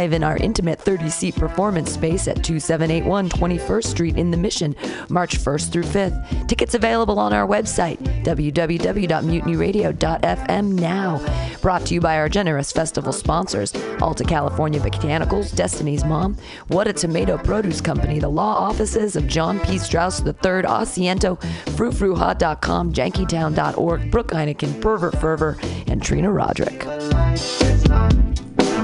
in our intimate 30 seat performance space at 2781 21st Street in the Mission, March 1st through 5th. Tickets available on our website, www.mutinyradio.fm now. Brought to you by our generous festival sponsors Alta California Botanicals, Destiny's Mom, What a Tomato Produce Company, the law offices of John P. Strauss III, Asiento, FruFruHot.com, JankyTown.org, Brooke Heineken, Pervert Fervor, and Trina Roderick.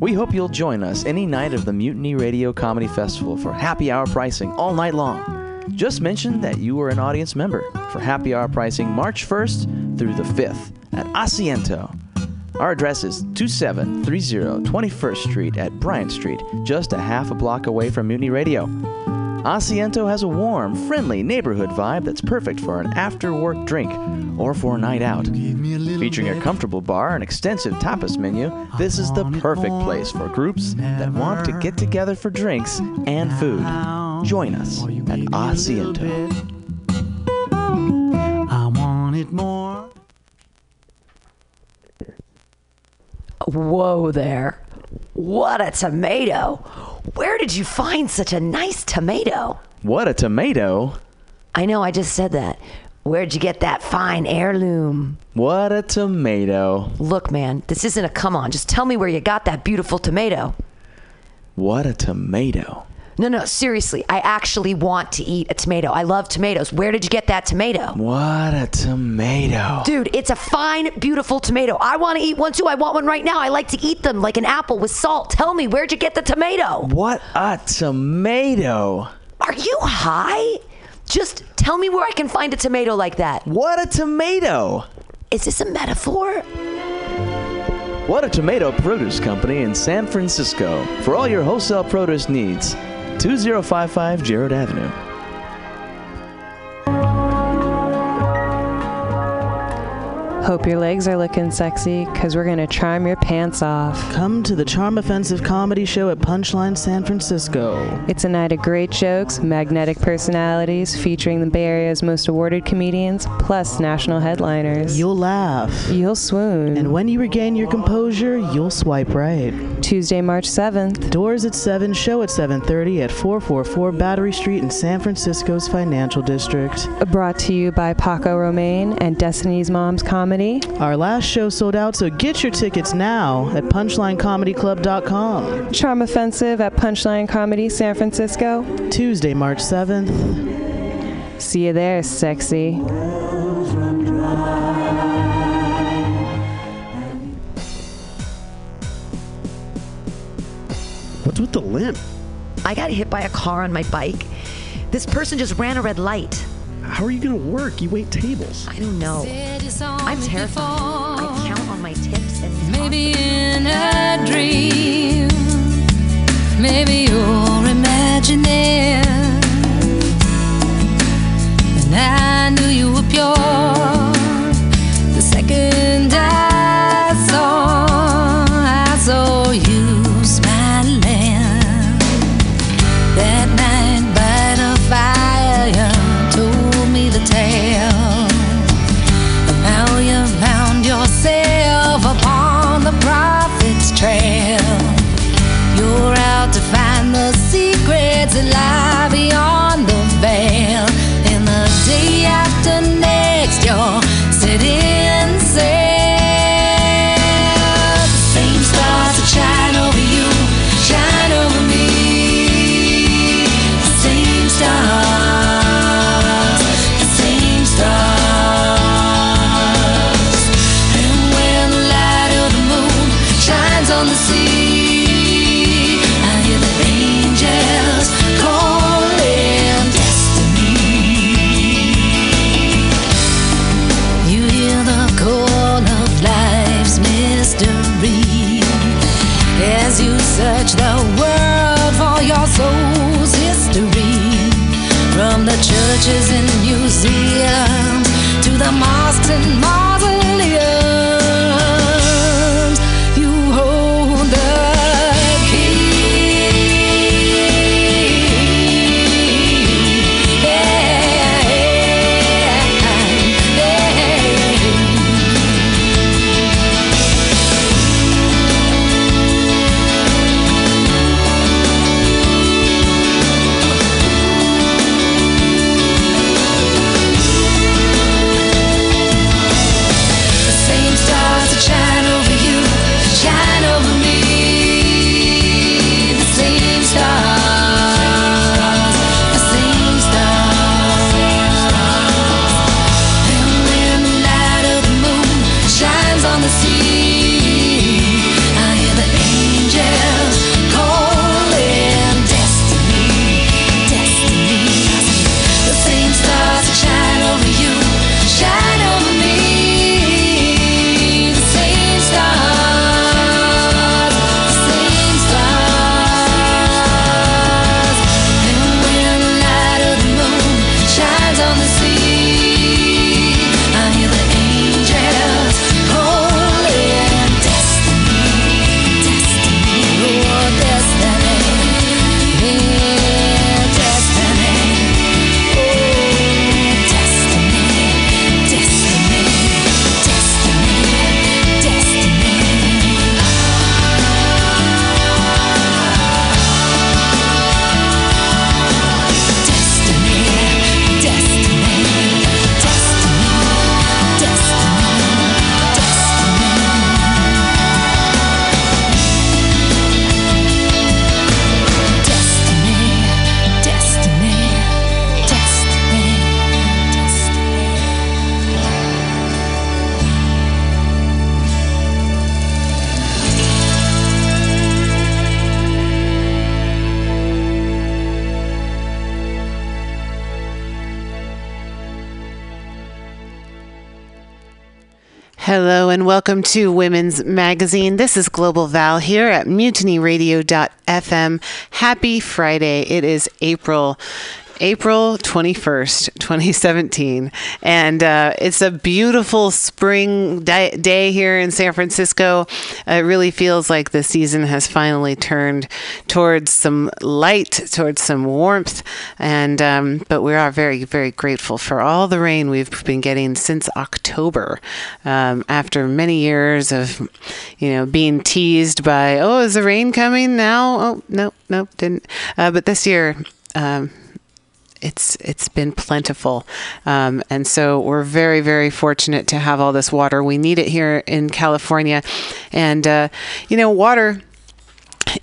We hope you'll join us any night of the Mutiny Radio Comedy Festival for happy hour pricing all night long. Just mention that you are an audience member for happy hour pricing March 1st through the 5th at Asiento. Our address is 2730 21st Street at Bryant Street, just a half a block away from Mutiny Radio. Asiento has a warm, friendly neighborhood vibe that's perfect for an after work drink or for a night out. Featuring a comfortable bar and extensive tapas menu, this is the perfect place for groups that want to get together for drinks and food. Join us at Asiento. I want it more. Whoa there. What a tomato. Where did you find such a nice tomato? What a tomato! I know, I just said that. Where'd you get that fine heirloom? What a tomato! Look, man, this isn't a come on. Just tell me where you got that beautiful tomato. What a tomato! No, no, seriously. I actually want to eat a tomato. I love tomatoes. Where did you get that tomato? What a tomato! Dude, it's a fine, beautiful tomato. I want to eat one too. I want one right now. I like to eat them like an apple with salt. Tell me, where'd you get the tomato? What a tomato! Are you high? Just tell me where I can find a tomato like that. What a tomato! Is this a metaphor? What a Tomato Produce Company in San Francisco for all your wholesale produce needs. 2055 Jerrold Avenue. Hope your legs are looking sexy, because we're going to charm your pants off. Come to the Charm Offensive Comedy Show at Punchline San Francisco. It's a night of great jokes, magnetic personalities featuring the Bay Area's most awarded comedians, plus national headliners. You'll laugh. You'll swoon. And when you regain your composure, you'll swipe right. Tuesday, March 7th. Doors at 7, show at 7:30 at 444 Battery Street in San Francisco's financial district. Brought to you by Paco Romane and Destiny's Mom's Comedy. Our last show sold out, so get your tickets now at punchlinecomedyclub.com. Charm Offensive at Punchline Comedy San Francisco. Tuesday, March 7th. See you there, sexy. What's with the limp? I got hit by a car on my bike. This person just ran a red light. How are you going to work? You wait tables. I don't know. I'm terrified. I count on my tips and Maybe in a dream, maybe you're imagining. Welcome to Women's Magazine. This is Global Val here at mutinyradio.fm. Happy Friday. It is April. April 21st, 2017. And uh, it's a beautiful spring di- day here in San Francisco. It really feels like the season has finally turned towards some light, towards some warmth. And, um, but we are very, very grateful for all the rain we've been getting since October. Um, after many years of, you know, being teased by, oh, is the rain coming now? Oh, no, no, didn't. Uh, but this year, um, it's it's been plentiful, um, and so we're very very fortunate to have all this water. We need it here in California, and uh, you know water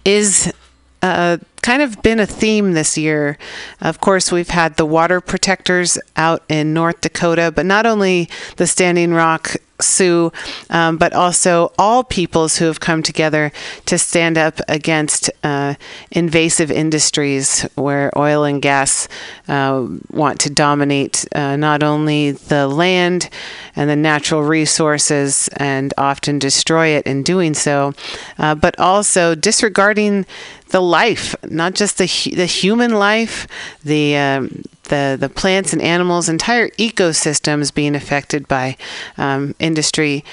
is uh, kind of been a theme this year. Of course, we've had the water protectors out in North Dakota, but not only the Standing Rock Sioux, um, but also all peoples who have come together to stand up against uh, invasive industries where oil and gas uh, want to dominate uh, not only the land and the natural resources and often destroy it in doing so, uh, but also disregarding the life, not just the the human life, the um, the the plants and animals, entire ecosystems being affected by um, industry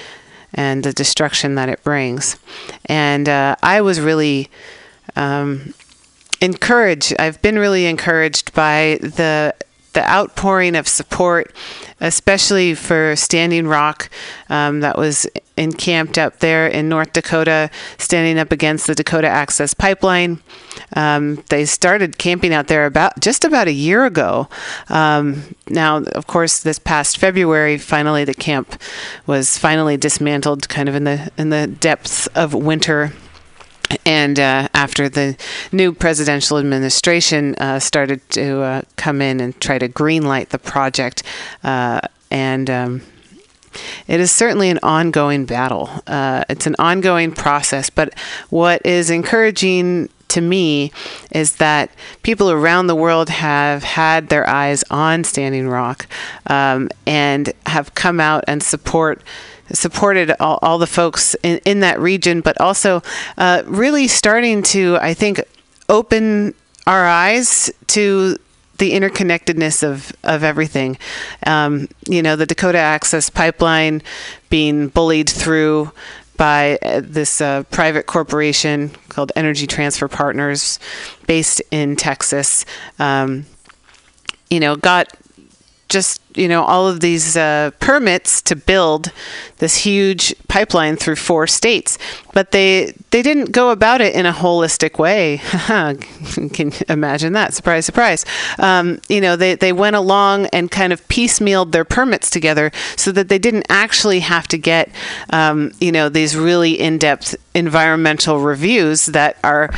and the destruction that it brings. And uh, I was really um, encouraged. I've been really encouraged by the the outpouring of support, especially for Standing Rock, um, that was encamped up there in North Dakota, standing up against the Dakota Access Pipeline. Um, they started camping out there about just about a year ago. Um, now, of course, this past February, finally the camp was finally dismantled, kind of in the in the depths of winter and uh, after the new presidential administration uh, started to uh, come in and try to greenlight the project, uh, and um, it is certainly an ongoing battle. Uh, it's an ongoing process, but what is encouraging to me is that people around the world have had their eyes on Standing Rock um, and have come out and support supported all, all the folks in, in that region, but also uh, really starting to, I think, open our eyes to the interconnectedness of, of everything. Um, you know, the Dakota Access Pipeline being bullied through by uh, this uh, private corporation called Energy Transfer Partners, based in Texas. Um, you know, got just you know all of these uh, permits to build this huge pipeline through four states, but they they didn't go about it in a holistic way. Can imagine that? Surprise, surprise. Um, you know, they they went along and kind of piecemealed their permits together so that they didn't actually have to get um, you know these really in depth environmental reviews that are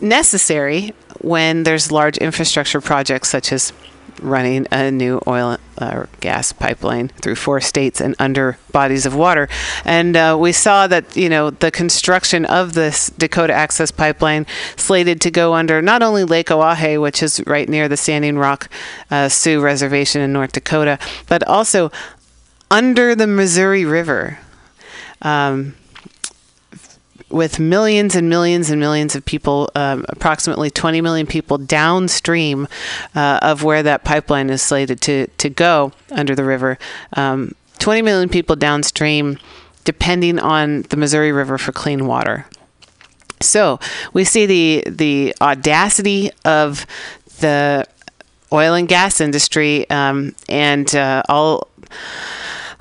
necessary when there's large infrastructure projects such as running a new oil or gas pipeline through four states and under bodies of water. And uh, we saw that, you know, the construction of this Dakota Access Pipeline slated to go under not only Lake Oahe, which is right near the Standing Rock uh, Sioux Reservation in North Dakota, but also under the Missouri River. Um, with millions and millions and millions of people, um, approximately 20 million people downstream uh, of where that pipeline is slated to, to go under the river. Um, 20 million people downstream, depending on the Missouri River for clean water. So we see the the audacity of the oil and gas industry um, and uh, all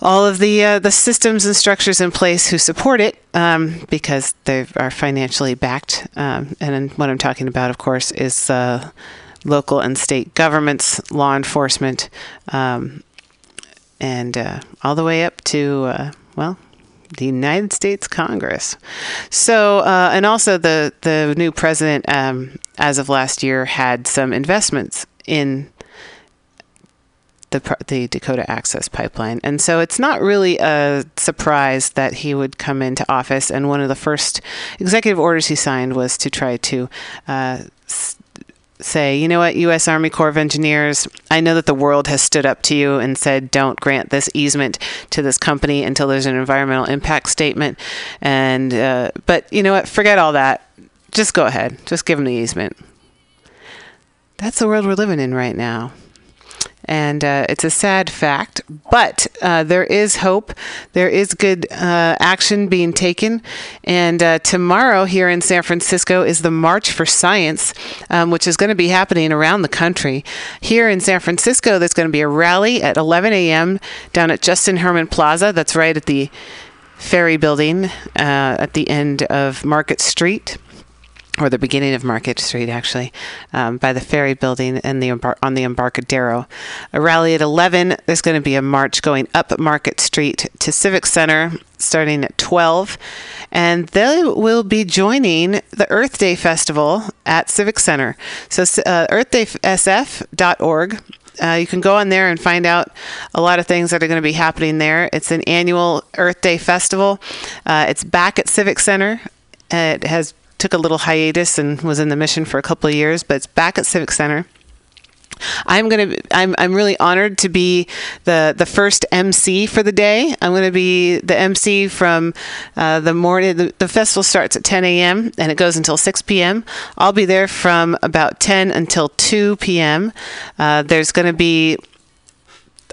all of the uh, the systems and structures in place who support it um, because they are financially backed. Um, and what I'm talking about, of course, is uh, local and state governments, law enforcement, um, and uh, all the way up to uh, well. The United States Congress. So, uh, and also the the new president, um, as of last year, had some investments in the, the Dakota Access Pipeline. And so it's not really a surprise that he would come into office. And one of the first executive orders he signed was to try to uh, say, you know what, U.S. Army Corps of Engineers, I know that the world has stood up to you and said, don't grant this easement to this company until there's an environmental impact statement. And, uh, but you know what, forget all that. Just go ahead. Just give them the easement. That's the world we're living in right now and uh, it's a sad fact, but uh, there is hope. There is good uh, action being taken. And uh, tomorrow here in San Francisco is the March for Science, um, which is going to be happening around the country. Here in San Francisco, there's going to be a rally at 11 a.m. down at Justin Herman Plaza. That's right at the Ferry Building uh, at the end of Market Street or the beginning of Market Street, actually, um, by the ferry building and the embar- on the Embarcadero. A rally at 11. There's going to be a march going up Market Street to Civic Center starting at 12. And they will be joining the Earth Day Festival at Civic Center. So, uh, earthdaysf.org. Uh, you can go on there and find out a lot of things that are going to be happening there. It's an annual Earth Day festival. Uh, it's back at Civic Center. Uh, it has took a little hiatus and was in the mission for a couple of years, but it's back at Civic Center. I'm gonna. I'm. I'm really honored to be the the first MC for the day. I'm gonna be the MC from uh, the morning. The, the festival starts at 10 a.m. and it goes until 6 p.m. I'll be there from about 10 until 2 p.m. Uh, there's gonna be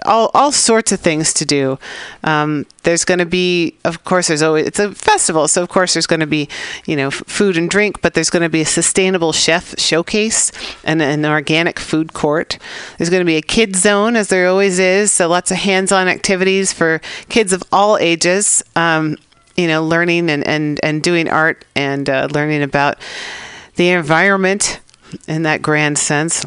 all, all sorts of things to do. Um, there's going to be, of course, there's always, it's a festival. So, of course, there's going to be, you know, f- food and drink, but there's going to be a sustainable chef showcase and an organic food court. There's going to be a kids zone, as there always is. So, lots of hands on activities for kids of all ages, um, you know, learning and, and, and doing art and uh, learning about the environment in that grand sense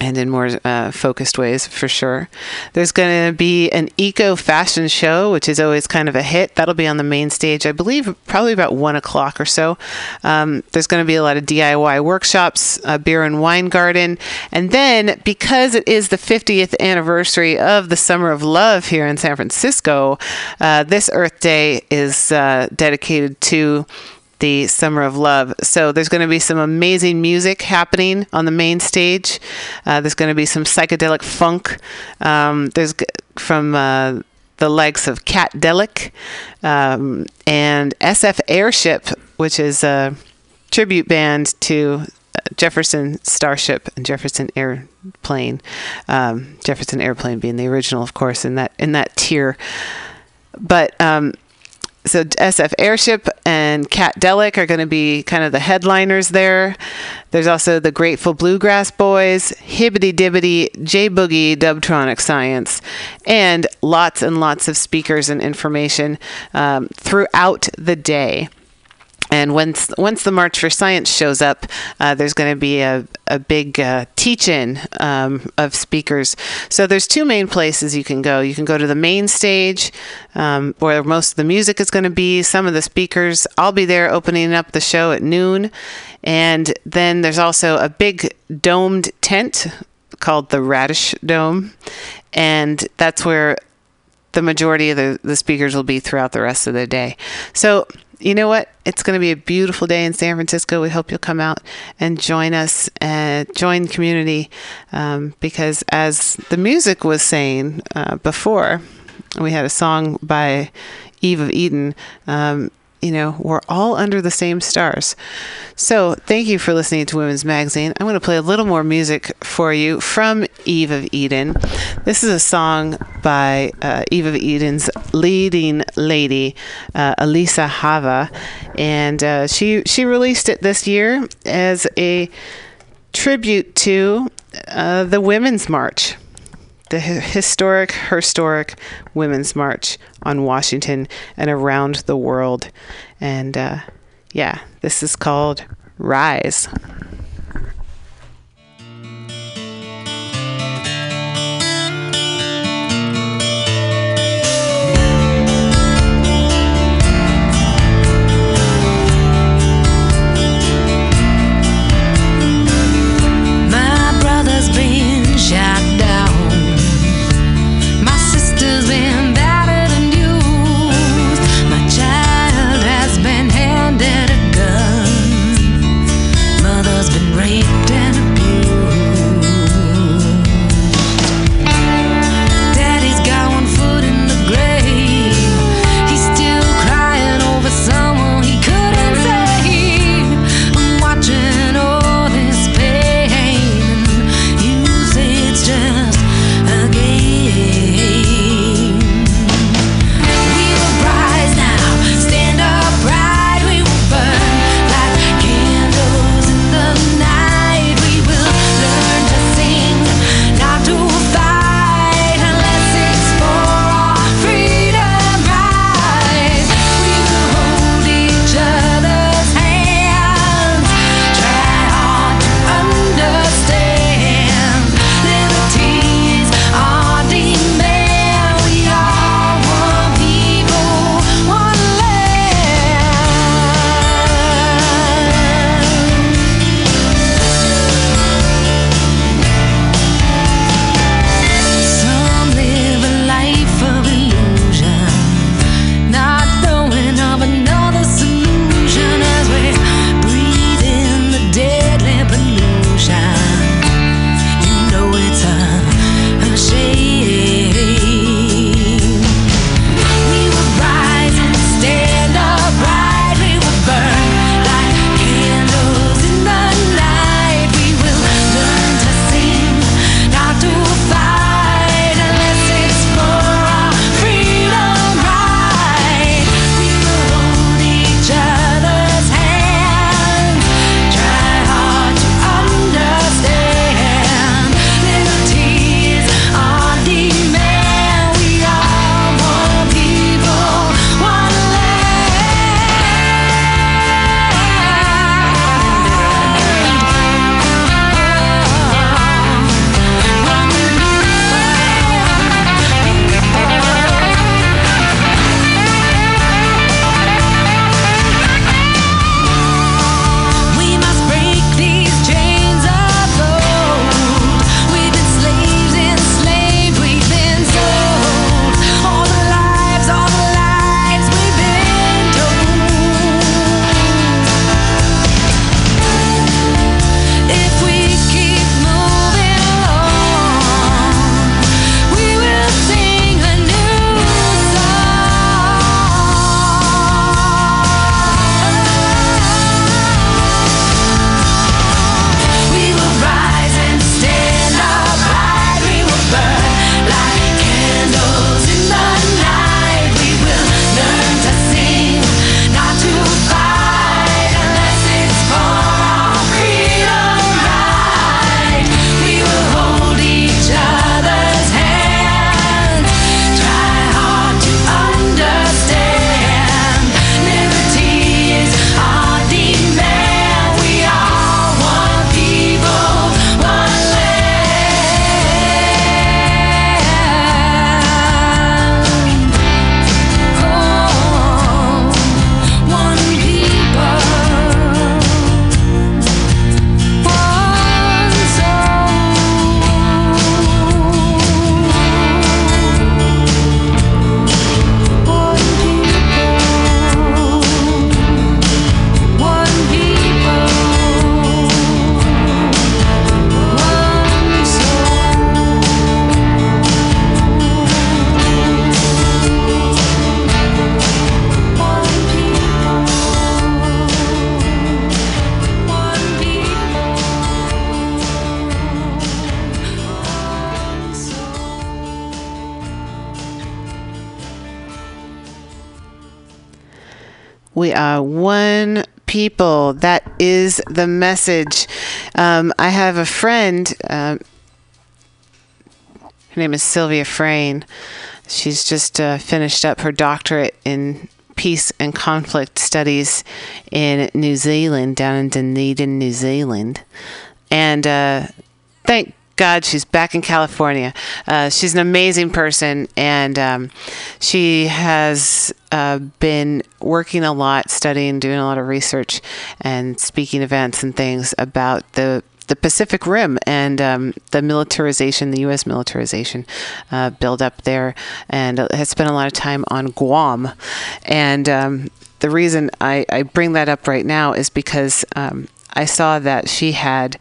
and in more uh, focused ways for sure. There's going to be an eco fashion show, which is always kind of a hit. That'll be on the main stage, I believe, probably about one o'clock or so. Um, there's going to be a lot of DIY workshops, a beer and wine garden, and then because it is the 50th anniversary of the Summer of Love here in San Francisco, uh, this Earth Day is uh, dedicated to the Summer of Love. So there's going to be some amazing music happening on the main stage. Uh, there's going to be some psychedelic funk. Um, there's from uh, the likes of Katdelic um, and SF Airship, which is a tribute band to uh, Jefferson Starship and Jefferson Airplane. Um, Jefferson Airplane being the original, of course, in that in that tier. But um, so SF Airship and Katdelic are going to be kind of the headliners there. There's also the Grateful Bluegrass Boys, Hibbity Dibbity, J Boogie, Dubtronic Science, and lots and lots of speakers and information um, throughout the day. And once once the March for Science shows up, uh, there's going to be a, a big uh, teach-in um, of speakers. So there's two main places you can go. You can go to the main stage, um, where most of the music is going to be. Some of the speakers, I'll be there opening up the show at noon, and then there's also a big domed tent called the Radish Dome, and that's where the majority of the, the speakers will be throughout the rest of the day. So, you know what? It's going to be a beautiful day in San Francisco. We hope you'll come out and join us and join community um, because, as the music was saying uh, before, we had a song by Eve of Eden. Um, you know, we're all under the same stars. So, thank you for listening to Women's Magazine. I'm going to play a little more music for you from Eve of Eden. This is a song by uh, Eve of Eden's leading lady, uh, Elisa Hava, and uh, she she released it this year as a tribute to uh, the Women's March the historic, historic Women's March on Washington and around the world. And uh, yeah, this is called Rise. People. That is the message. Um, I have a friend. Uh, her name is Sylvia Frain. She's just uh, finished up her doctorate in peace and conflict studies in New Zealand, down in Dunedin, New Zealand. And uh, thank God she's back in California. Uh, she's an amazing person, and um, she has uh, been working a lot, studying, doing a lot of research, and speaking events and things about the the Pacific Rim and um, the militarization, the U.S. militarization uh, build up there, and has spent a lot of time on Guam. And um, the reason I, I bring that up right now is because um, I saw that she had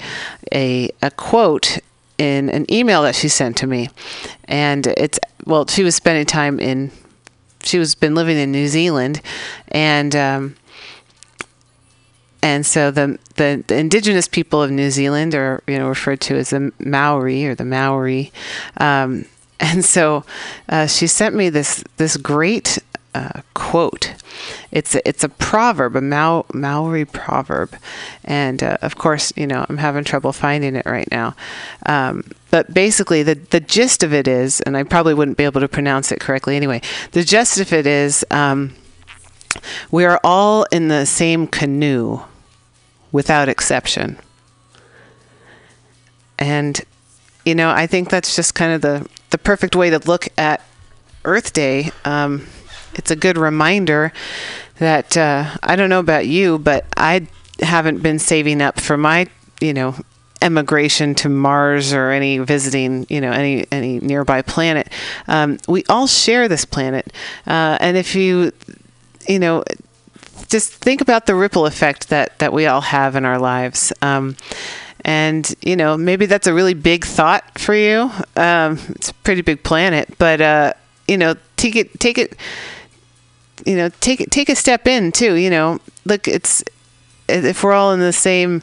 a, a quote in an email that she sent to me. And it's, well, she was spending time in, she was been living in New Zealand. And, um, and so the, the the indigenous people of New Zealand are you know referred to as the Maori or the Maori, um, and so uh, she sent me this this great uh, quote. It's a, it's a proverb, a Maori proverb, and uh, of course you know I'm having trouble finding it right now. Um, but basically, the the gist of it is, and I probably wouldn't be able to pronounce it correctly anyway. The gist of it is. Um, we are all in the same canoe without exception. And, you know, I think that's just kind of the, the perfect way to look at Earth Day. Um, it's a good reminder that uh, I don't know about you, but I haven't been saving up for my, you know, emigration to Mars or any visiting, you know, any any nearby planet. Um, we all share this planet, uh, and if you, you know, just think about the ripple effect that that we all have in our lives. Um, and you know, maybe that's a really big thought for you. Um, it's a pretty big planet, but uh, you know, take it, take it, you know, take take a step in too. You know, look, it's if we're all in the same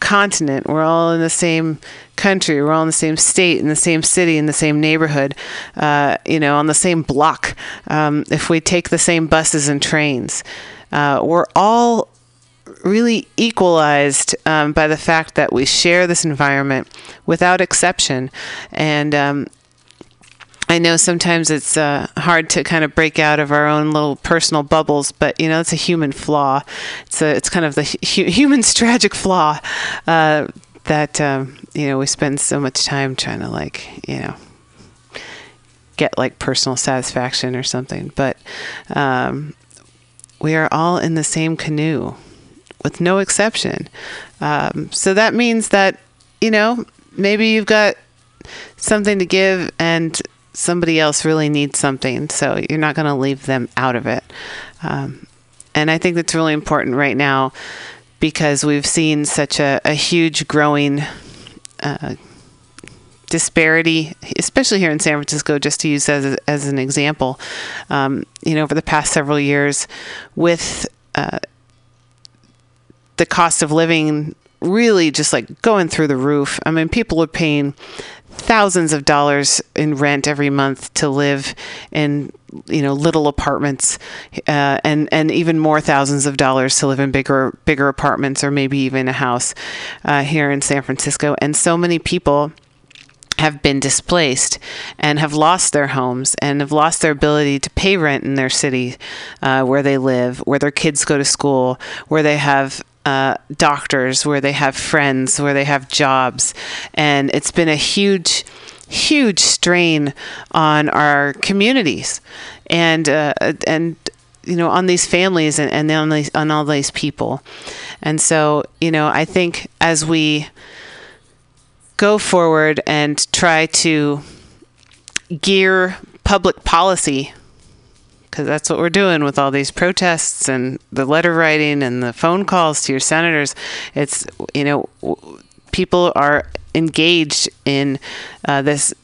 continent, we're all in the same country, we're all in the same state, in the same city, in the same neighborhood, uh, you know, on the same block. Um, if we take the same buses and trains, uh, we're all really equalized um, by the fact that we share this environment without exception. And um, I know sometimes it's uh, hard to kind of break out of our own little personal bubbles, but you know it's a human flaw. It's a, it's kind of the hu- human's tragic flaw uh, that um, you know we spend so much time trying to like you know get like personal satisfaction or something. But um, we are all in the same canoe, with no exception. Um, so that means that you know maybe you've got something to give and somebody else really needs something so you're not going to leave them out of it um, and i think that's really important right now because we've seen such a, a huge growing uh, disparity, especially here in San Francisco, just to use as, as an example, um, you know, over the past several years with uh, the cost of living really just like going through the roof. I mean, people are paying thousands of dollars in rent every month to live in you know little apartments uh, and and even more thousands of dollars to live in bigger bigger apartments or maybe even a house uh, here in San Francisco. And so many people have been displaced and have lost their homes and have lost their ability to pay rent in their city uh, where they live, where their kids go to school, where they have uh, doctors, where they have friends, where they have jobs. And it's been a huge, huge strain on our communities and, uh, and, you know, on these families and, and on, these, on all these people. And so, you know, I think as we go forward and try to gear public policy because that's what we're doing with all these protests and the letter writing and the phone calls to your senators. It's you know people are engaged in uh, this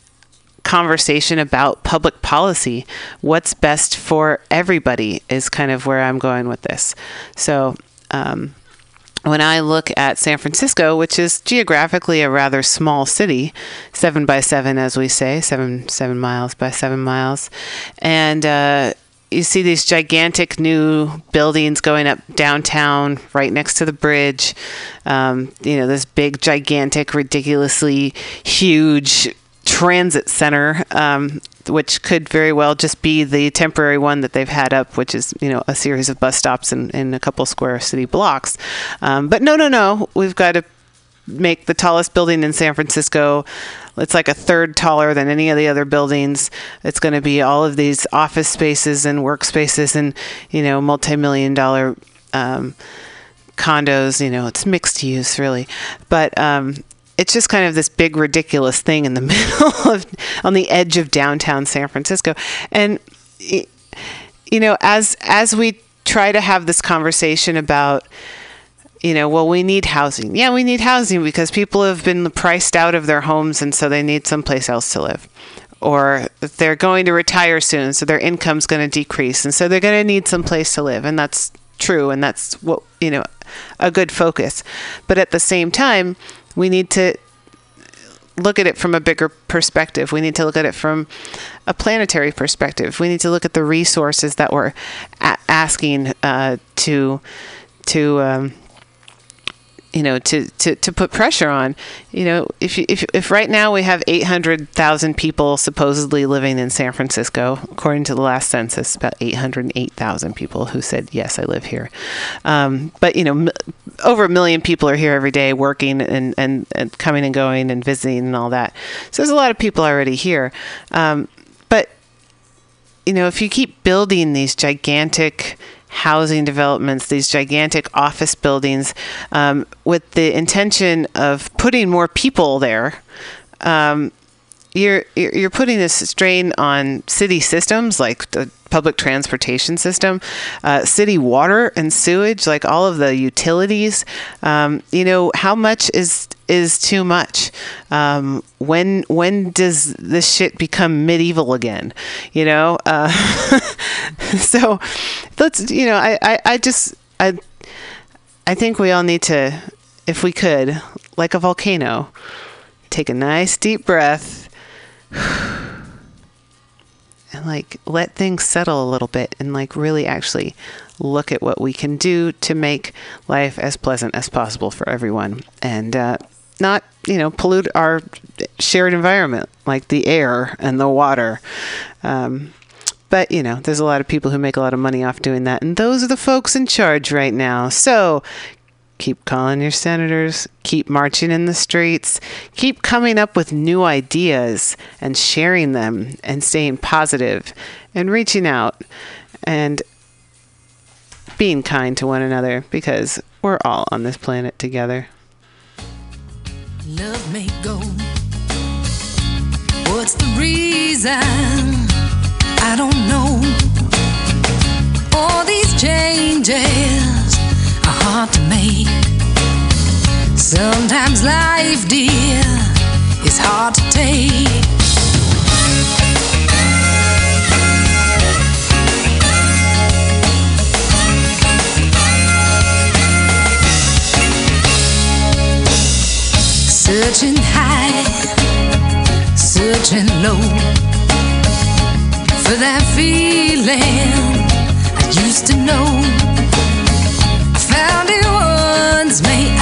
conversation about public policy. What's best for everybody is kind of where i'm going with this. So um, when I look at San Francisco, which is geographically a rather small city, seven by seven, as we say, seven seven miles by seven miles, and uh, you see these gigantic new buildings going up downtown, right next to the bridge. Um, you know, this big, gigantic, ridiculously huge transit center, um, which could very well just be the temporary one that they've had up, which is you know a series of bus stops in, in a couple square city blocks. Um, but no, no, no, we've got to make the tallest building in San Francisco. It's like a third taller than any of the other buildings. It's going to be all of these office spaces and workspaces and you know multi-million dollar um, condos. You know, it's mixed use really, but um, it's just kind of this big ridiculous thing in the middle of on the edge of downtown San Francisco, and you know as as we try to have this conversation about you know, well, we need housing. Yeah, we need housing because people have been priced out of their homes and so they need someplace else to live. Or they're going to retire soon, so their income's going to decrease. And so they're going to need someplace to live. And that's true. And that's what, you know, a good focus. But at the same time, we need to look at it from a bigger perspective. We need to look at it from a planetary perspective. We need to look at the resources that we're a- asking uh, to to um, you know to, to, to put pressure on. You know if if if right now we have 800,000 people supposedly living in San Francisco according to the last census about 808,000 people who said yes I live here. Um, but you know m- over a million people are here every day working and, and, and coming and going and visiting and all that. So there's a lot of people already here. Um, but you know if you keep building these gigantic housing developments, these gigantic office buildings, um, with the intention of putting more people there. Um, you're you're putting this strain on city systems like the public transportation system, uh, city water and sewage, like all of the utilities. Um, you know how much is is too much. Um, when when does this shit become medieval again? You know. Uh, so let's you know I, I I just I I think we all need to if we could like a volcano take a nice deep breath and like let things settle a little bit and like really actually look at what we can do to make life as pleasant as possible for everyone and uh, not you know pollute our shared environment like the air and the water. Um, but you know there's a lot of people who make a lot of money off doing that and those are the folks in charge right now. So keep calling your senators, keep marching in the streets, keep coming up with new ideas and sharing them and staying positive and reaching out and being kind to one another because we're all on this planet together. Love may go. What's the reason? I don't know. All these changes are hard to make. Sometimes life, dear, is hard to take. Searching high, searching low for that feeling I used to know. Found it once, may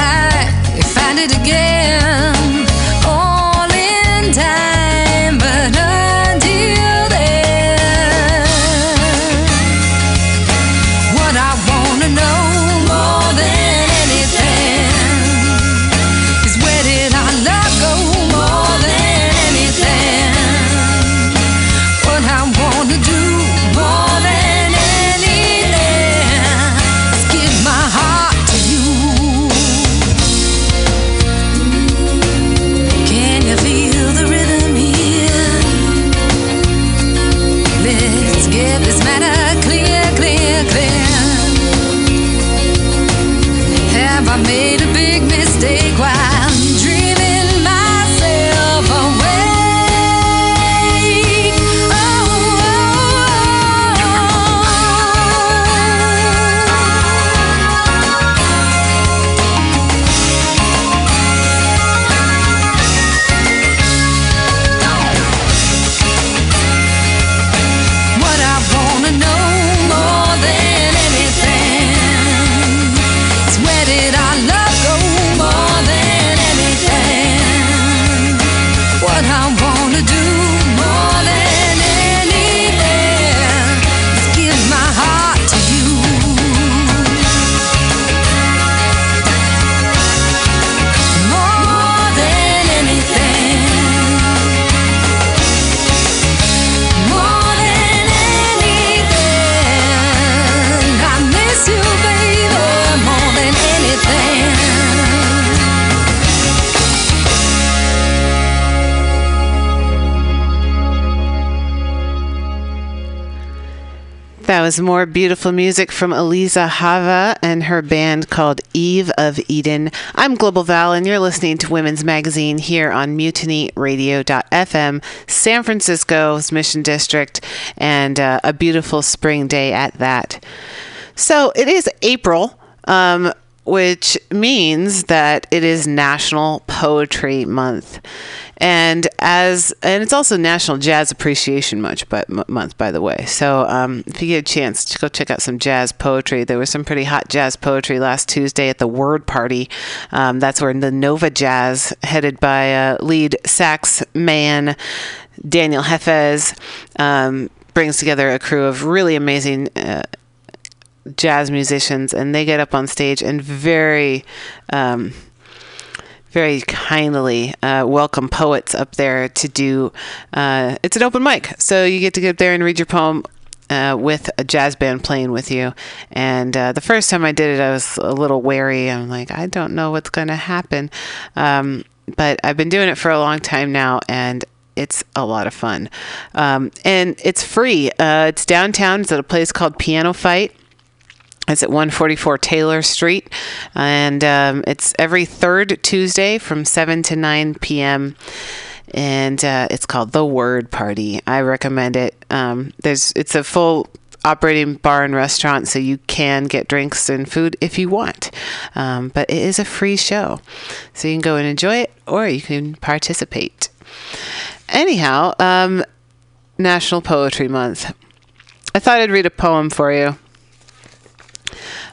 That was more beautiful music from Eliza Hava and her band called Eve of Eden. I'm Global Val, and you're listening to Women's Magazine here on MutinyRadio.fm, San Francisco's Mission District, and uh, a beautiful spring day at that. So it is April. Um, which means that it is National Poetry Month, and as and it's also National Jazz Appreciation Month, but month by the way. So um, if you get a chance to go check out some jazz poetry, there was some pretty hot jazz poetry last Tuesday at the Word Party. Um, that's where the Nova Jazz, headed by uh, lead sax man Daniel Hefez. Um, brings together a crew of really amazing uh, jazz musicians, and they get up on stage and very, um, very kindly uh, welcome poets up there to do. Uh, it's an open mic, so you get to get up there and read your poem. Uh, with a jazz band playing with you. And uh, the first time I did it, I was a little wary. I'm like, I don't know what's going to happen. Um, but I've been doing it for a long time now, and it's a lot of fun. Um, and it's free. Uh, it's downtown. It's at a place called Piano Fight. It's at 144 Taylor Street, and um, it's every third Tuesday from 7 to 9 p.m. And uh, it's called the Word Party. I recommend it. Um, there's it's a full operating bar and restaurant, so you can get drinks and food if you want. Um, but it is a free show, so you can go and enjoy it, or you can participate. Anyhow, um, National Poetry Month. I thought I'd read a poem for you.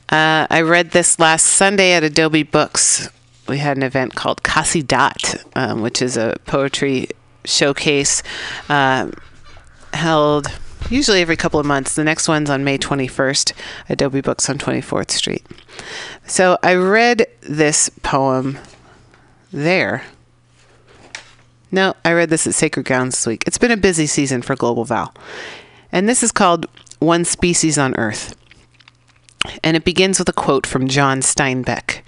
Uh, I read this last Sunday at Adobe Books. We had an event called Casidat, um, which is a poetry showcase um, held usually every couple of months. The next one's on May 21st, Adobe Books on 24th Street. So I read this poem there. No, I read this at Sacred Grounds this week. It's been a busy season for Global Val. And this is called One Species on Earth. And it begins with a quote from John Steinbeck,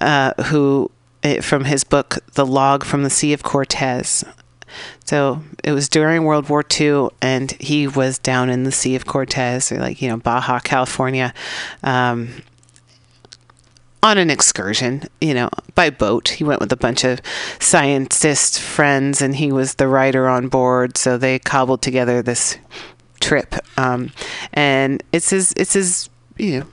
uh, who, eh, from his book, The Log from the Sea of Cortez. So it was during World War II, and he was down in the Sea of Cortez, or like, you know, Baja, California, um, on an excursion, you know, by boat. He went with a bunch of scientist friends, and he was the writer on board. So they cobbled together this trip, um, and it's his it's his you know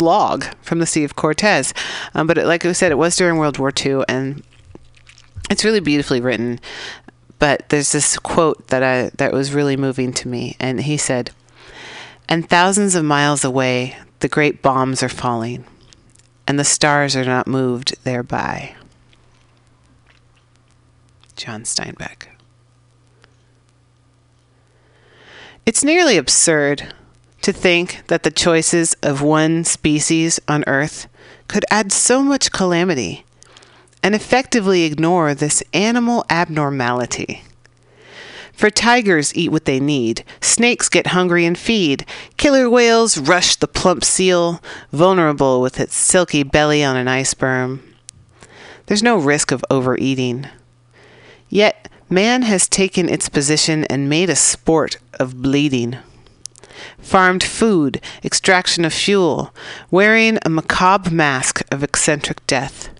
log from the Sea of Cortez. Um, but it, like I said, it was during World War II, and it's really beautifully written. But there's this quote that I that was really moving to me, and he said, "And thousands of miles away, the great bombs are falling." and the stars are not moved thereby. John Steinbeck. It's nearly absurd to think that the choices of one species on Earth could add so much calamity and effectively ignore this animal abnormality. For tigers eat what they need, snakes get hungry and feed, killer whales rush the plump seal, vulnerable with its silky belly on an ice berm. There's no risk of overeating. Yet, man has taken its position and made a sport of bleeding. Farmed food, extraction of fuel, wearing a macabre mask of eccentric death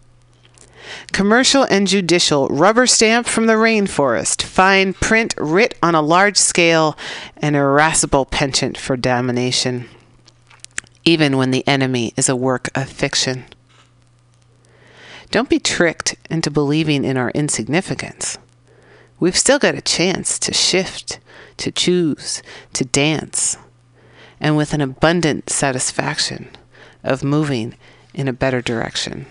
commercial and judicial, rubber stamp from the rainforest, fine print writ on a large scale, an irascible penchant for domination, even when the enemy is a work of fiction. Don't be tricked into believing in our insignificance. We've still got a chance to shift, to choose, to dance, and with an abundant satisfaction of moving in a better direction.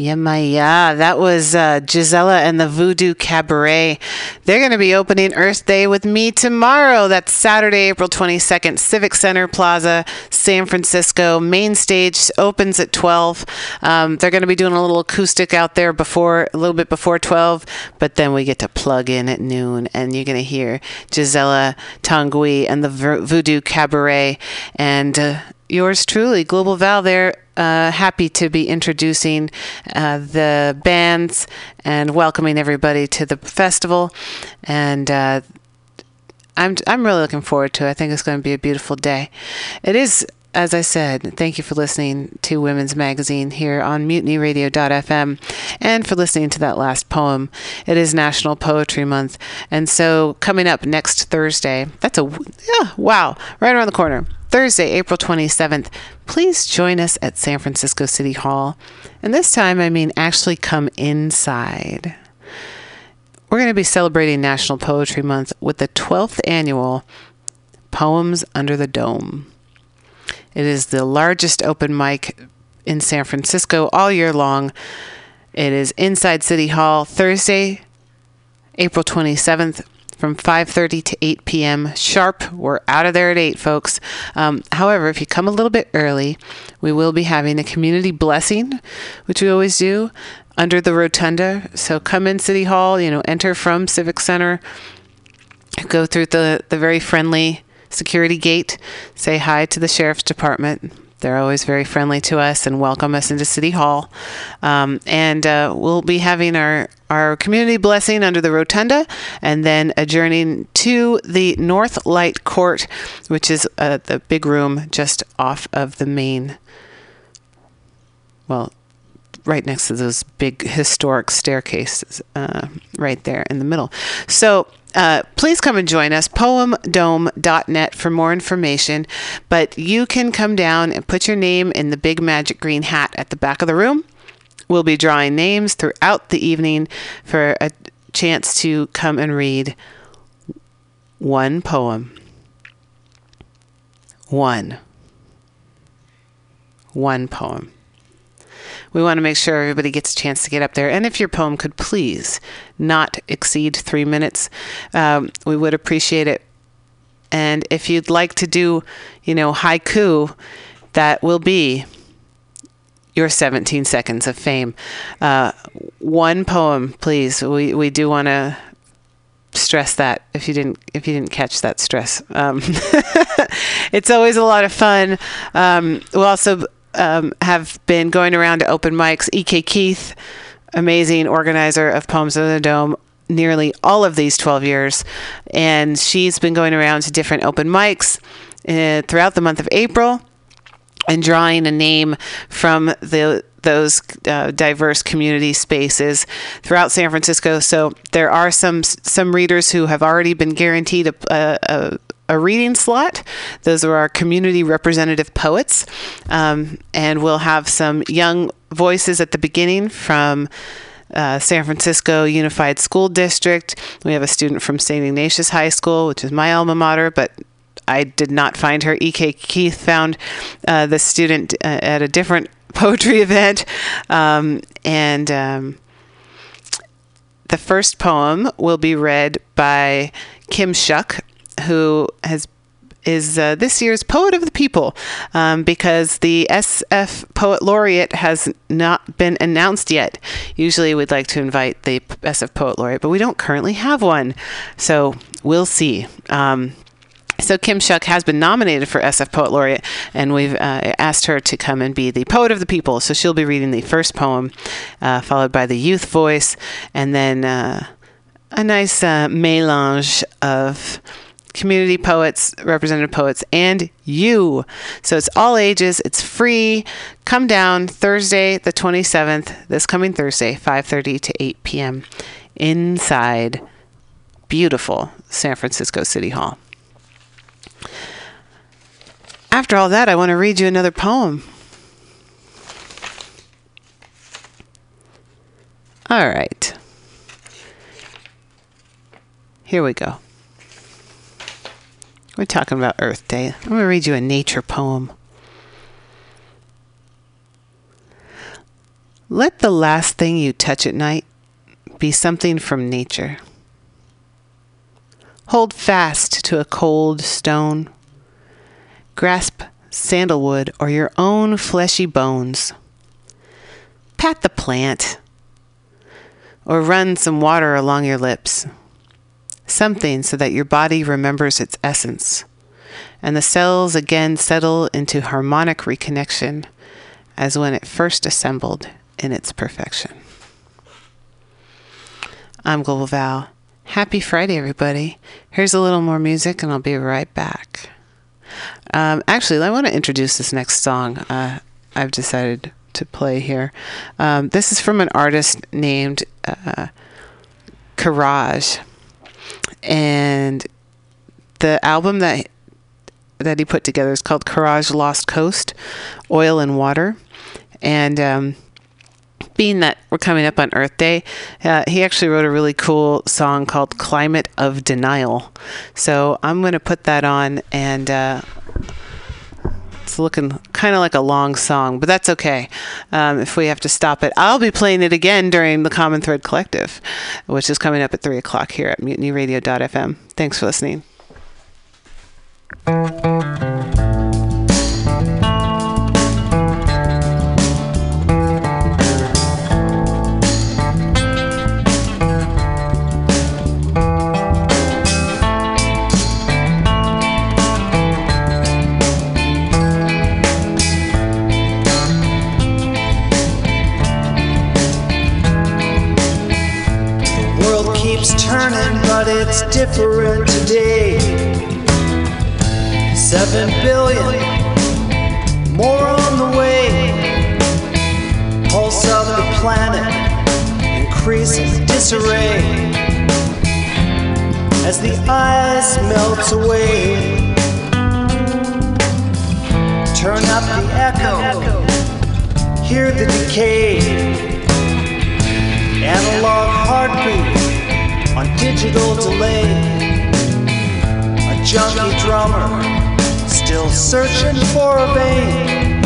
Yeah, my yeah. That was uh, Gisela and the Voodoo Cabaret. They're going to be opening Earth Day with me tomorrow. That's Saturday, April 22nd, Civic Center Plaza, San Francisco. Main stage opens at 12. Um, they're going to be doing a little acoustic out there before, a little bit before 12, but then we get to plug in at noon and you're going to hear Gisela Tanguy and the Voodoo Cabaret. And uh, yours truly, Global Val, there. Uh, happy to be introducing uh, the bands and welcoming everybody to the festival. And uh, I'm I'm really looking forward to it. I think it's going to be a beautiful day. It is. As I said, thank you for listening to Women's Magazine here on mutinyradio.fm and for listening to that last poem. It is National Poetry Month. And so, coming up next Thursday, that's a, yeah, wow, right around the corner. Thursday, April 27th, please join us at San Francisco City Hall. And this time, I mean actually come inside. We're going to be celebrating National Poetry Month with the 12th annual Poems Under the Dome. It is the largest open mic in San Francisco all year long. It is inside City Hall Thursday, April 27th from 5:30 to 8 p.m. sharp. We're out of there at 8, folks. Um, however, if you come a little bit early, we will be having a community blessing, which we always do under the rotunda. So come in City Hall, you know, enter from Civic Center, go through the the very friendly security gate, say hi to the sheriff's department. They're always very friendly to us and welcome us into City Hall. Um, and uh, we'll be having our, our community blessing under the rotunda and then adjourning to the North Light Court, which is uh, the big room just off of the main, well, right next to those big historic staircases uh, right there in the middle. So uh, please come and join us, poemdome.net for more information. But you can come down and put your name in the big magic green hat at the back of the room. We'll be drawing names throughout the evening for a chance to come and read one poem. One. One poem we want to make sure everybody gets a chance to get up there. And if your poem could please not exceed three minutes, um, we would appreciate it. And if you'd like to do, you know, haiku, that will be your 17 seconds of fame. Uh, one poem, please. We we do want to stress that if you didn't if you didn't catch that stress. Um, it's always a lot of fun. Um, we'll also um, have been going around to open mics. E.K. Keith, amazing organizer of Poems in the Dome, nearly all of these 12 years. And she's been going around to different open mics uh, throughout the month of April and drawing a name from the those uh, diverse community spaces throughout San Francisco. So there are some some readers who have already been guaranteed a, a, a reading slot. Those are our community representative poets. Um, and we'll have some young voices at the beginning from uh, San Francisco Unified School District. We have a student from St. Ignatius High School, which is my alma mater, but I did not find her. E.K. Keith found uh, the student uh, at a different poetry event. Um, and um, the first poem will be read by Kim Shuck, who has is uh, this year's Poet of the People um, because the SF Poet Laureate has not been announced yet. Usually we'd like to invite the SF Poet Laureate, but we don't currently have one. So we'll see. Um, so Kim Shuck has been nominated for SF Poet Laureate, and we've uh, asked her to come and be the poet of the people. So she'll be reading the first poem, uh, followed by the youth voice, and then uh, a nice uh, mélange of community poets, representative poets, and you. So it's all ages. It's free. Come down Thursday, the 27th, this coming Thursday, 5:30 to 8 p.m. inside beautiful San Francisco City Hall. After all that, I want to read you another poem. All right. Here we go. We're talking about Earth Day. I'm going to read you a nature poem. Let the last thing you touch at night be something from nature. Hold fast to a cold stone. Grasp sandalwood or your own fleshy bones. Pat the plant or run some water along your lips. Something so that your body remembers its essence and the cells again settle into harmonic reconnection as when it first assembled in its perfection. I'm Global Val. Happy Friday, everybody. Here's a little more music, and I'll be right back. Um, actually, I want to introduce this next song uh, I've decided to play here. Um, this is from an artist named uh, Courage, and the album that that he put together is called Courage Lost Coast, Oil and Water, and um, being that we're coming up on Earth Day, uh, he actually wrote a really cool song called Climate of Denial. So I'm going to put that on, and uh, it's looking kind of like a long song, but that's okay um, if we have to stop it. I'll be playing it again during the Common Thread Collective, which is coming up at 3 o'clock here at mutinyradio.fm. Thanks for listening. Different today. Seven billion more on the way. Pulse of the planet increases disarray as the ice melts away. Turn up the echo, hear the decay. Analog heartbeat on digital delay. A junkie drummer still searching for a vein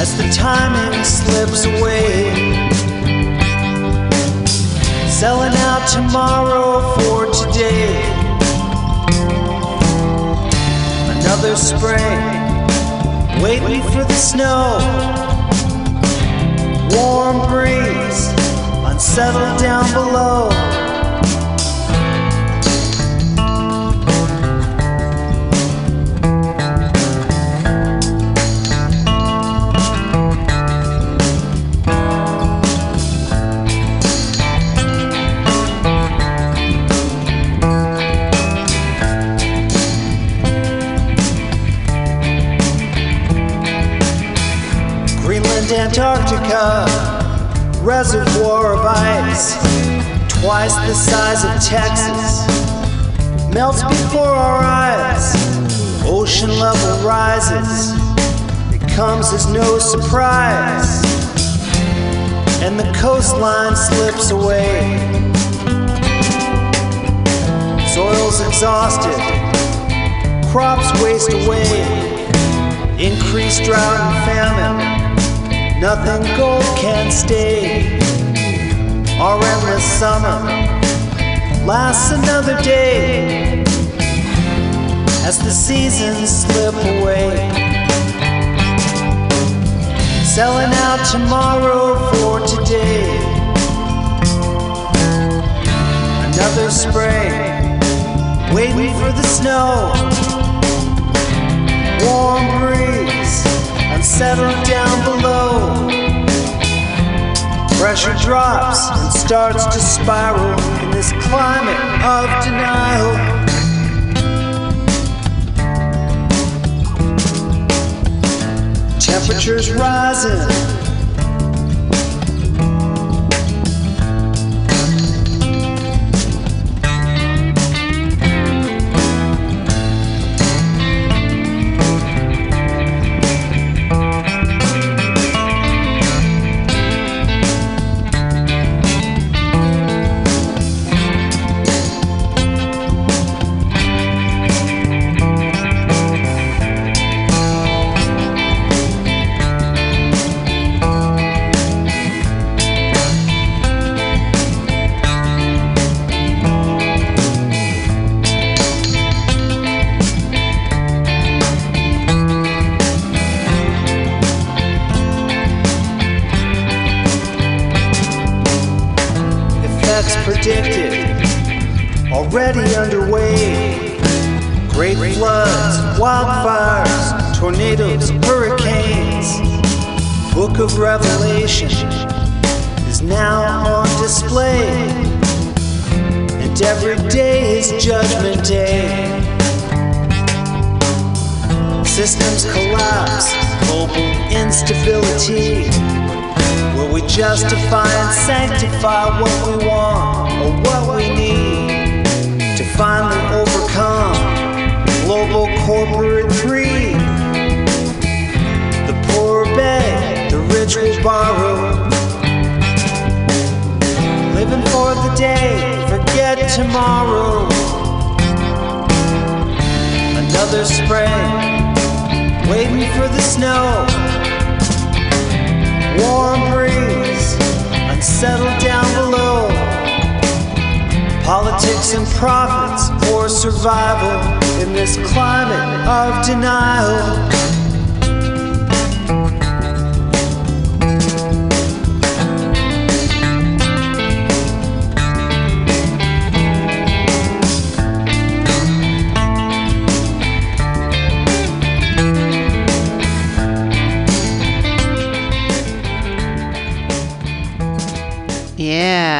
as the timing slips away. Selling out tomorrow for today. Another spring, waiting for the snow warm breeze unsettled down below. Greenland Antarctica, reservoir of ice, twice the size of Texas, melts before our eyes. Ocean level rises, it comes as no surprise, and the coastline slips away. Soil's exhausted, crops waste away. Increased drought and famine, nothing gold can stay. Our endless summer lasts another day as the seasons slip away. Selling out tomorrow for today. Another spring, waiting for the snow warm breeze unsettled down below. Pressure drops and starts to spiral in this climate of denial. Temperatures rising. Judgment Day. Systems collapse, global instability. Where we justify and sanctify what we want or what we need to finally overcome global corporate greed. The poor beg, the rich will borrow. Living for the day, forget tomorrow. Another spring, waiting for the snow warm breeze unsettled down below. Politics and profits or survival in this climate of denial.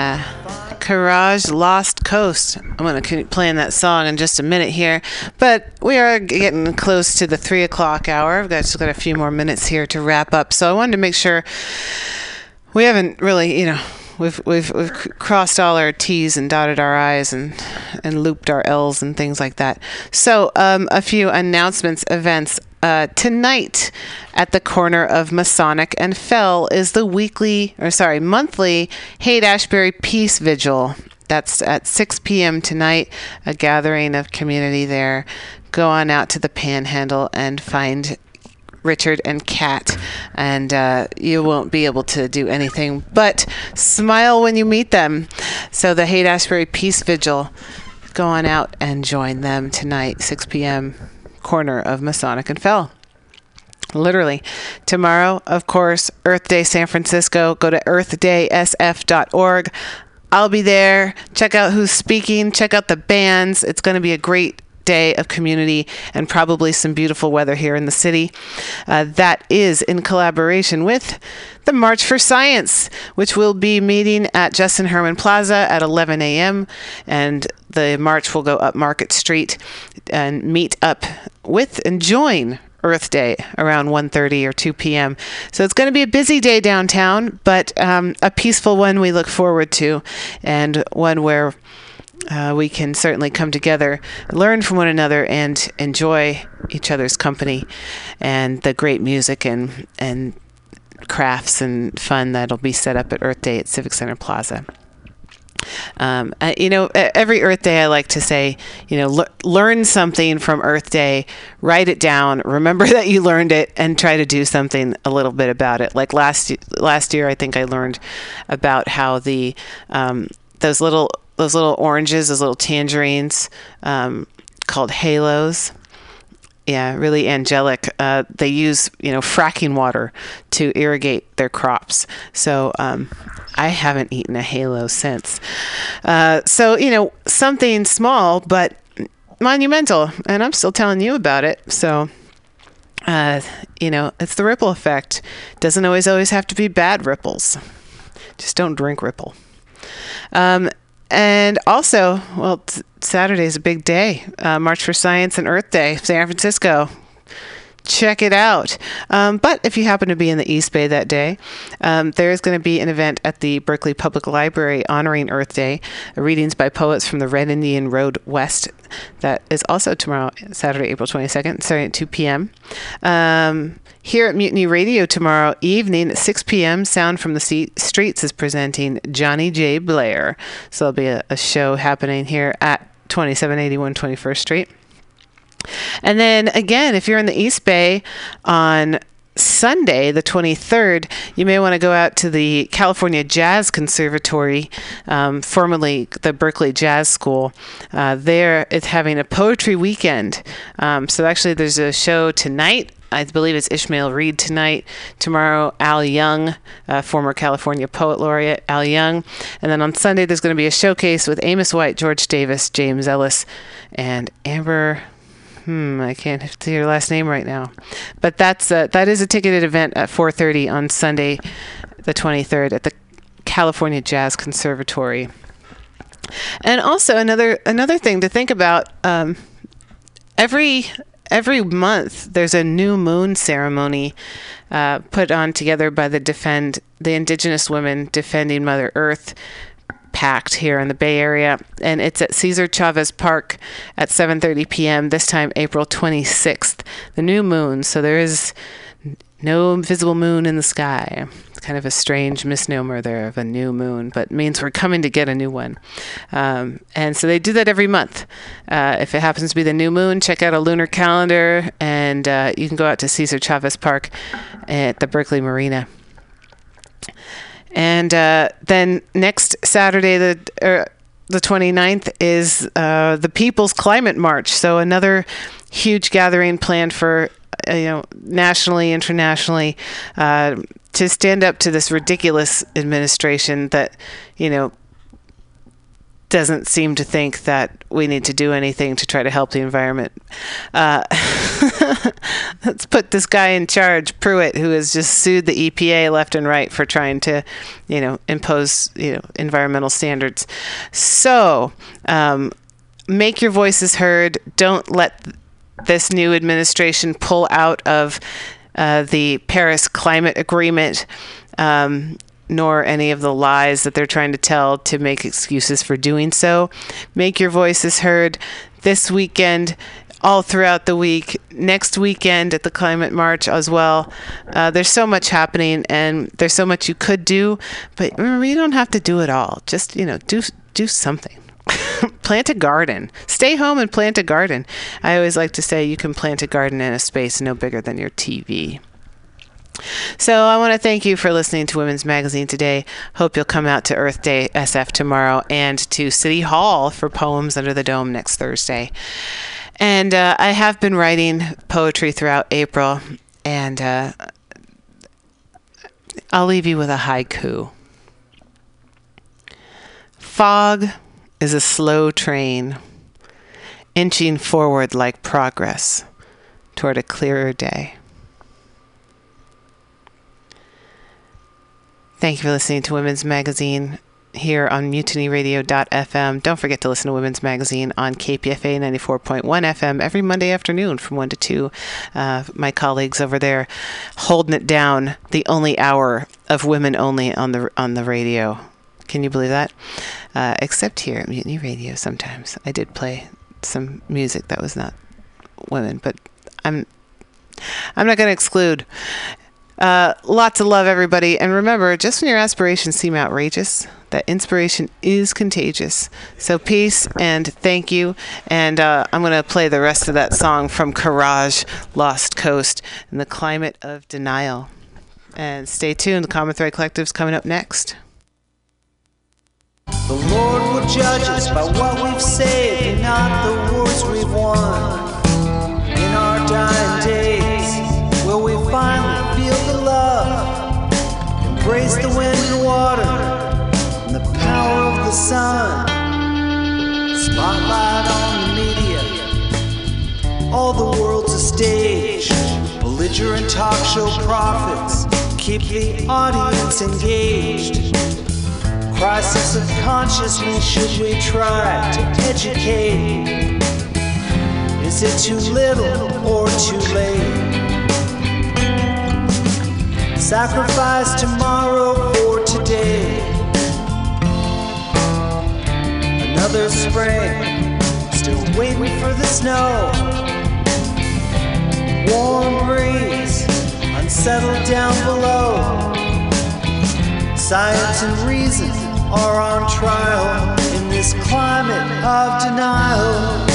Yeah. Courage Lost Coast. I'm going to playing that song in just a minute here. But we are getting close to the three o'clock hour. I've got, just got a few more minutes here to wrap up. So I wanted to make sure we haven't really, you know, we've we've we've crossed all our T's and dotted our I's and and looped our L's and things like that. So um, a few announcements, events. Uh, tonight at the corner of Masonic and Fell is the weekly, or sorry, monthly Haight Ashbury Peace Vigil. That's at 6 p.m. tonight, a gathering of community there. Go on out to the Panhandle and find Richard and Kat, and uh, you won't be able to do anything but smile when you meet them. So the Haight Ashbury Peace Vigil, go on out and join them tonight, 6 p.m. corner of Masonic and Fell. Literally. Tomorrow, of course, Earth Day San Francisco. Go to earthdaysf.org. I'll be there. Check out who's speaking. Check out the bands. It's going to be a great day of community and probably some beautiful weather here in the city. Uh, that is in collaboration with the March for Science, which will be meeting at Justin Herman Plaza at 11 a.m. And the march will go up Market Street and meet up with and join Earth Day around 1:30 or 2 p.m. So it's going to be a busy day downtown, but um, a peaceful one we look forward to, and one where uh, we can certainly come together, learn from one another, and enjoy each other's company, and the great music and and crafts and fun that'll be set up at Earth Day at Civic Center Plaza. Um, uh, you know, every Earth Day, I like to say, you know, le- learn something from Earth Day, write it down, remember that you learned it, and try to do something a little bit about it. Like last last year, I think I learned about how the um, those little those little oranges, those little tangerines, um, called halos. Yeah, really angelic. Uh, they use you know fracking water to irrigate their crops. So um, I haven't eaten a halo since. Uh, so you know something small but monumental, and I'm still telling you about it. So uh, you know it's the ripple effect. Doesn't always always have to be bad ripples. Just don't drink ripple. Um, and also, well, t- Saturday is a big day. Uh, March for Science and Earth Day, San Francisco. Check it out. Um, but if you happen to be in the East Bay that day, um, there is going to be an event at the Berkeley Public Library honoring Earth Day, readings by poets from the Red Indian Road West. That is also tomorrow, Saturday, April 22nd, starting at 2 p.m. Um, here at Mutiny Radio tomorrow evening at 6 p.m., Sound from the Streets is presenting Johnny J. Blair. So there'll be a, a show happening here at 2781 21st Street. And then again, if you're in the East Bay on Sunday, the 23rd, you may want to go out to the California Jazz Conservatory, um, formerly the Berkeley Jazz School. Uh, there, it's having a poetry weekend. Um, so actually, there's a show tonight. I believe it's Ishmael Reed tonight. Tomorrow, Al Young, uh, former California Poet Laureate Al Young. And then on Sunday, there's going to be a showcase with Amos White, George Davis, James Ellis, and Amber hmm, I can't see your last name right now, but that's a, that is a ticketed event at 4:30 on Sunday, the 23rd at the California Jazz Conservatory. And also another another thing to think about. Um, every every month there's a new moon ceremony uh, put on together by the defend the indigenous women defending Mother Earth packed here in the Bay Area, and it's at Cesar Chavez Park at 7:30 p.m. This time, April 26th. The new moon, so there is no visible moon in the sky. It's kind of a strange misnomer there of a new moon, but means we're coming to get a new one. Um, and so they do that every month. Uh, if it happens to be the new moon, check out a lunar calendar, and uh, you can go out to Cesar Chavez Park at the Berkeley Marina. And uh, then next Saturday, the uh, the 29th, is uh, the People's Climate March. So another huge gathering planned for uh, you know nationally, internationally, uh, to stand up to this ridiculous administration that you know doesn't seem to think that we need to do anything to try to help the environment. Uh, let's put this guy in charge, Pruitt, who has just sued the EPA left and right for trying to, you know, impose you know environmental standards. So um, make your voices heard. Don't let this new administration pull out of uh, the Paris Climate Agreement. Um, nor any of the lies that they're trying to tell to make excuses for doing so. Make your voices heard this weekend, all throughout the week, next weekend at the Climate March as well. Uh, there's so much happening, and there's so much you could do, but remember, you don't have to do it all. Just you know, do do something. plant a garden. Stay home and plant a garden. I always like to say you can plant a garden in a space no bigger than your TV. So I want to thank you for listening to Women's Magazine today. Hope you'll come out to Earth Day SF tomorrow and to City Hall for Poems Under the Dome next Thursday. And uh, I have been writing poetry throughout April, and uh, I'll leave you with a haiku. Fog is a slow train, inching forward like progress toward a clearer day. Thank you for listening to Women's Magazine. here on mutinyradio.fm. Don't forget to listen to Women's Magazine on KPFA 94.1 FM every Monday afternoon from 1 to 2. Uh, my colleagues over there holding it down, the only hour of women only on the on the radio. Can you believe that? Uh, except here at Mutiny Radio, sometimes I did play some music that was not women, but I'm I'm not going to exclude. Uh, lots of love, everybody. And remember, just when your aspirations seem outrageous, that inspiration is contagious. So, peace and thank you. And uh, I'm going to play the rest of that song from Courage, Lost Coast, in the climate of denial. And stay tuned. The Common Thread Collective's coming up next. The Lord will judge us by what we've saved not the wars we've won. In our dying days, Embrace the wind and water and the power of the sun. Spotlight on the media. All the world's a stage. Belligerent talk show prophets keep the audience engaged. Crisis of consciousness, should we try to educate? Is it too little or too late? Sacrifice tomorrow for today. Another spring, still waiting for the snow. Warm breeze, unsettled down below. Science and reason are on trial in this climate of denial.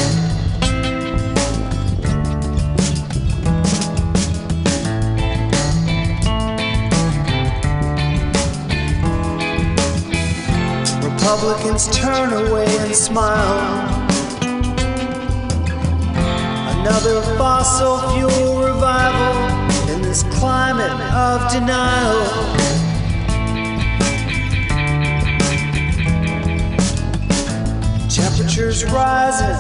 Republicans turn away and smile. Another fossil fuel revival in this climate of denial. Temperatures rising,